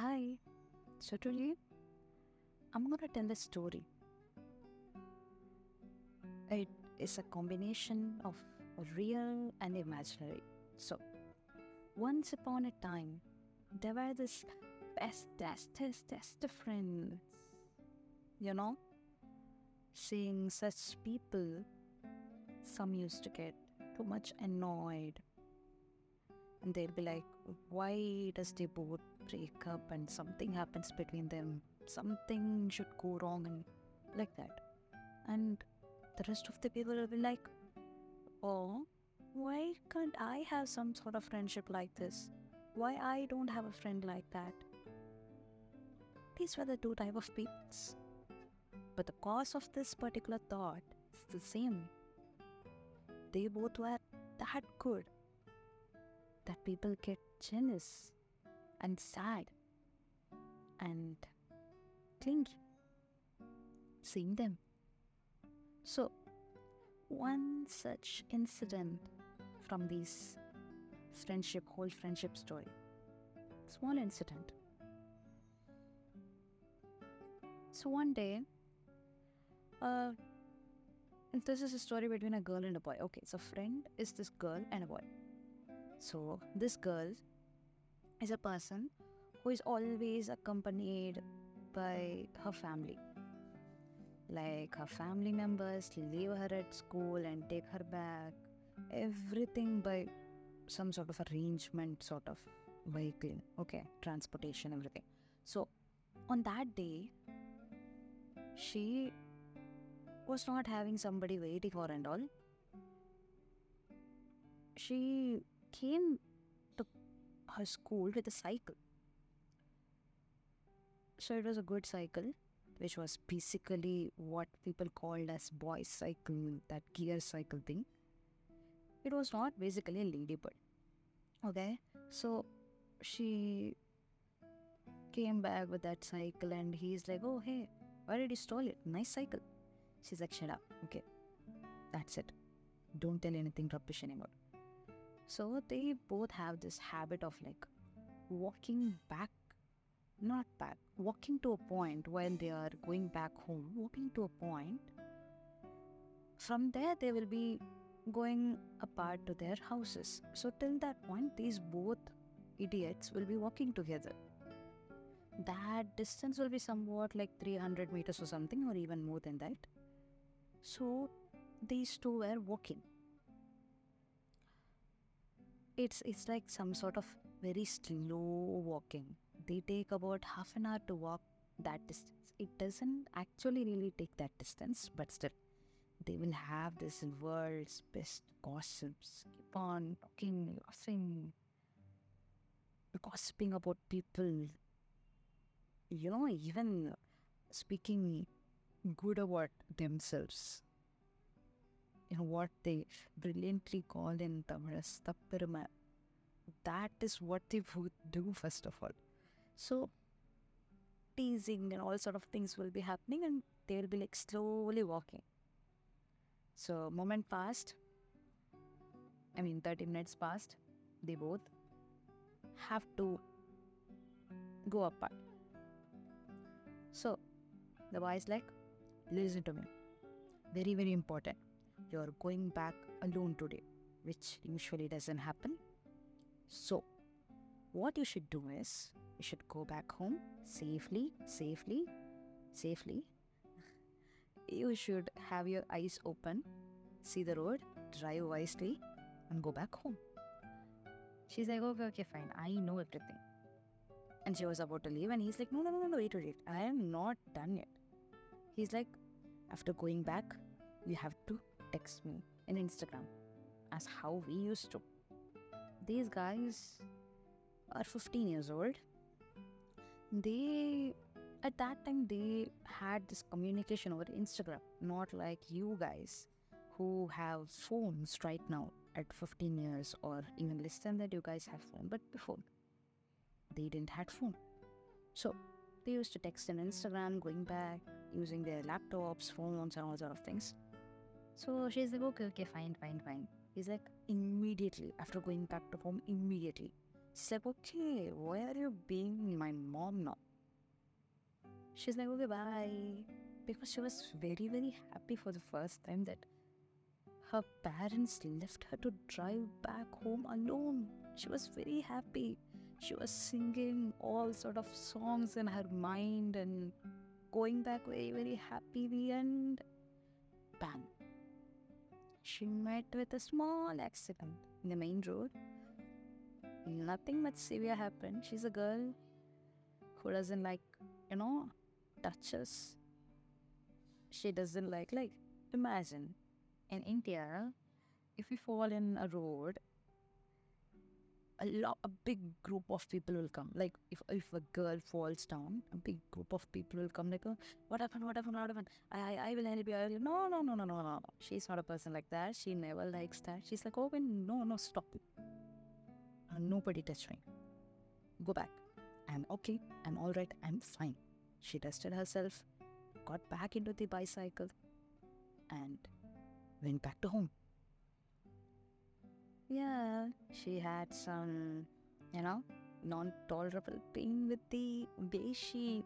Hi. So today I'm gonna tell a story. It is a combination of real and imaginary. So once upon a time, there were this bestest friends. You know, seeing such people, some used to get too much annoyed and they'll be like why does they both break up and something happens between them? Something should go wrong and like that. And the rest of the people will be like oh why can't i have some sort of friendship like this? Why i don't have a friend like that? These were the two type of peoples. But the cause of this particular thought is the same. They both were that good that people get jealous and sad and clingy seeing them. So, one such incident from this friendship, whole friendship story, small incident. So, one day, uh, this is a story between a girl and a boy. Okay, so friend is this girl and a boy so, this girl is a person who is always accompanied by her family. Like her family members leave her at school and take her back. Everything by some sort of arrangement, sort of vehicle. Okay, transportation, everything. So, on that day, she was not having somebody waiting for and all. She came to her school with a cycle. So it was a good cycle, which was basically what people called as boy cycle, that gear cycle thing. It was not basically a ladybird. Okay, so she came back with that cycle, and he's like, "Oh, hey, why did you steal it? Nice cycle." She's like, "Shut up." Okay, that's it. Don't tell anything rubbish anymore. So they both have this habit of like walking back, not back, walking to a point when they are going back home, walking to a point. From there, they will be going apart to their houses. So till that point, these both idiots will be walking together. That distance will be somewhat like 300 meters or something, or even more than that. So these two were walking it's it's like some sort of very slow walking. They take about half an hour to walk that distance. It doesn't actually really take that distance but still they will have this world's best gossips keep on talking laughing gossiping about people. You know even speaking good about themselves you know what they brilliantly call in Tamil as tappirma. That is what they would do first of all. So teasing and all sort of things will be happening and they will be like slowly walking. So moment passed. I mean 30 minutes passed. They both have to go apart. So the boy is like, listen to me. Very, very important you're going back alone today, which usually doesn't happen. So, what you should do is you should go back home safely, safely, safely. you should have your eyes open, see the road, drive wisely, and go back home. She's like, okay, okay, fine. I know everything. And she was about to leave, and he's like, no, no, no, no, wait, wait. I am not done yet. He's like, after going back, you have to text me in Instagram as how we used to. These guys are 15 years old. They, at that time, they had this communication over Instagram, not like you guys who have phones right now at 15 years or even less than that you guys have phone but before they didn't had phone so they used to text on instagram going back using their laptops phones and all sort of things so she's like, okay, okay, fine, fine, fine. He's like, immediately, after going back to home, immediately, She's like, okay, why are you being my mom now? She's like, okay, bye. Because she was very, very happy for the first time that her parents left her to drive back home alone. She was very happy. She was singing all sort of songs in her mind and going back very, very happily and bang. She met with a small accident in the main road. Nothing much severe happened. She's a girl who doesn't like, you know, touches. She doesn't like, like, imagine in India, if you fall in a road, a lot, a big group of people will come. Like if if a girl falls down, a big group of people will come. Like, oh, what happened? What happened? What happened? I, I, I will help you. I will. No, no, no, no, no, no. She's not a person like that. She never likes that. She's like, oh, no, no, stop it. Uh, nobody touch me. Go back. I'm okay. I'm all right. I'm fine. She dusted herself, got back into the bicycle, and went back to home. Yeah, she had some, you know, non tolerable pain with the way she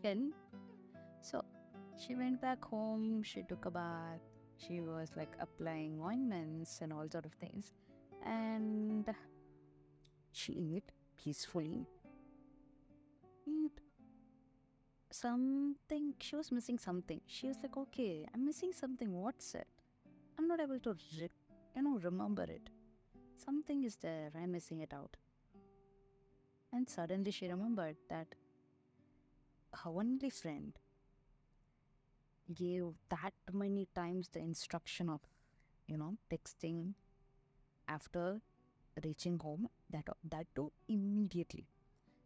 fell. So she went back home, she took a bath, she was like applying ointments and all sort of things. And she ate peacefully. Eat something, she was missing something. She was like, okay, I'm missing something. What's it? I'm not able to you know, remember it. Something is there, I'm missing it out. And suddenly she remembered that her only friend gave that many times the instruction of, you know, texting after reaching home, that, that too immediately.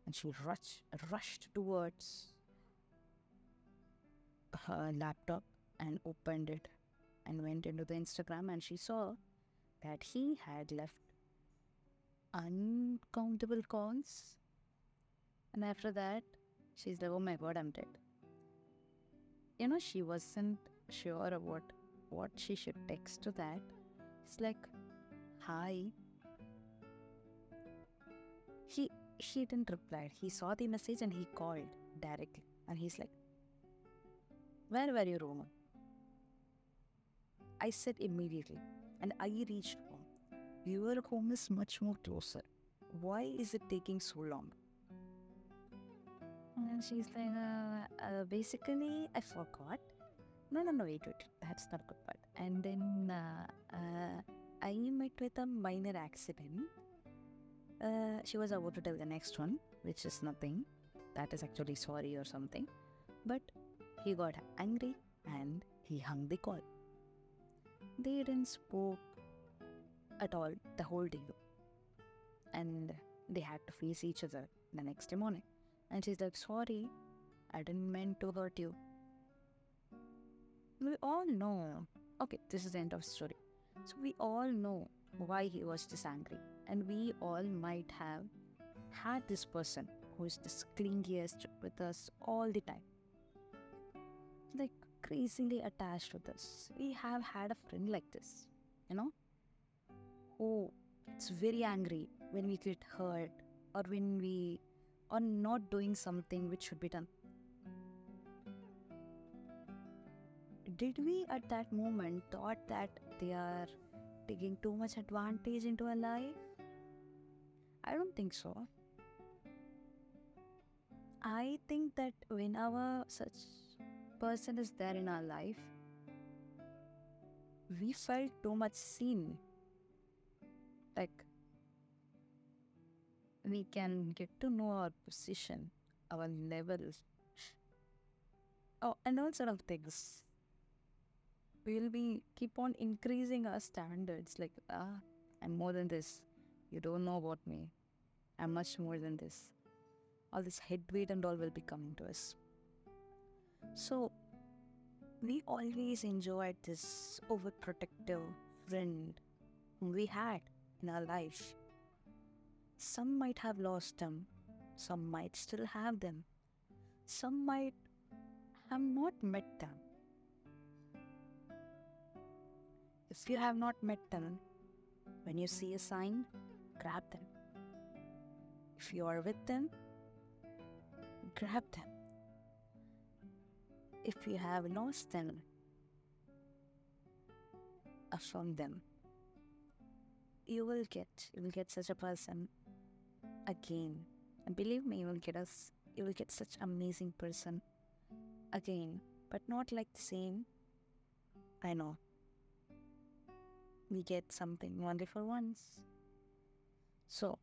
And she rushed, rushed towards her laptop and opened it and went into the Instagram and she saw that he had left uncountable calls. And after that, she's like, oh my god, I'm dead. You know, she wasn't sure about what she should text to that. It's like, hi. He he didn't reply. He saw the message and he called directly. And he's like, Where were you, Roman? I said immediately and I reached home. Your home is much more closer. Why is it taking so long? And she's like, uh, uh, basically, I forgot. No, no, no, wait, wait, that's not a good part. And then uh, uh, I met with a minor accident. Uh, she was about to tell the next one, which is nothing. That is actually sorry or something. But he got angry and he hung the call. They didn't spoke at all the whole day. And they had to face each other the next morning. And she's like, sorry, I didn't mean to hurt you. We all know. Okay, this is the end of the story. So we all know why he was this angry. And we all might have had this person who is the clingiest with us all the time. Like crazily attached to this. We have had a friend like this, you know, who gets very angry when we get hurt or when we are not doing something which should be done. Did we at that moment thought that they are taking too much advantage into our life? I don't think so. I think that whenever such person is there in our life, we felt too much seen. Like, we can get to know our position, our levels, oh, and all sort of things. We'll be keep on increasing our standards. Like, ah, I'm more than this. You don't know about me. I'm much more than this. All this head weight and all will be coming to us. So, we always enjoyed this overprotective friend we had in our life. Some might have lost them, some might still have them, some might have not met them. If you have not met them, when you see a sign, grab them, if you are with them, grab them. If you have lost them, affirm them. You will get, you will get such a person again. And believe me, you will get us, you will get such amazing person again, but not like the same. I know. We get something wonderful once. So,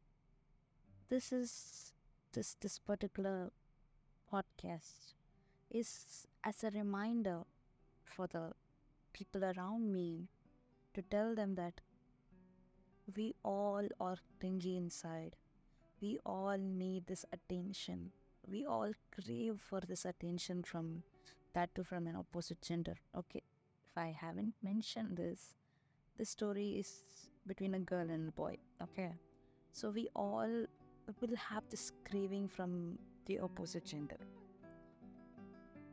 this is this this particular podcast is as a reminder for the people around me to tell them that we all are clingy inside. We all need this attention. We all crave for this attention from that too from an opposite gender. Okay, if I haven't mentioned this, this story is between a girl and a boy. Okay, so we all will have this craving from the opposite gender.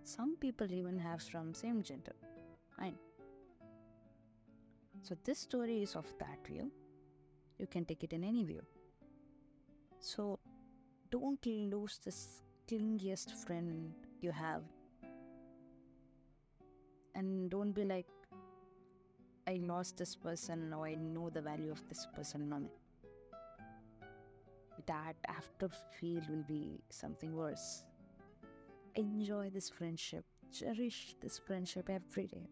Some people even have from same gender. Fine. So this story is of that view. You can take it in any view. So don't lose this clingiest friend you have. And don't be like, I lost this person, now I know the value of this person. No, that after feel will be something worse. Enjoy this friendship, cherish this friendship every day,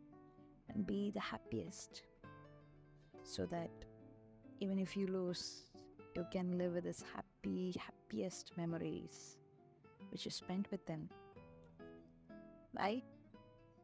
and be the happiest so that even if you lose, you can live with this happy, happiest memories which you spent with them. Bye.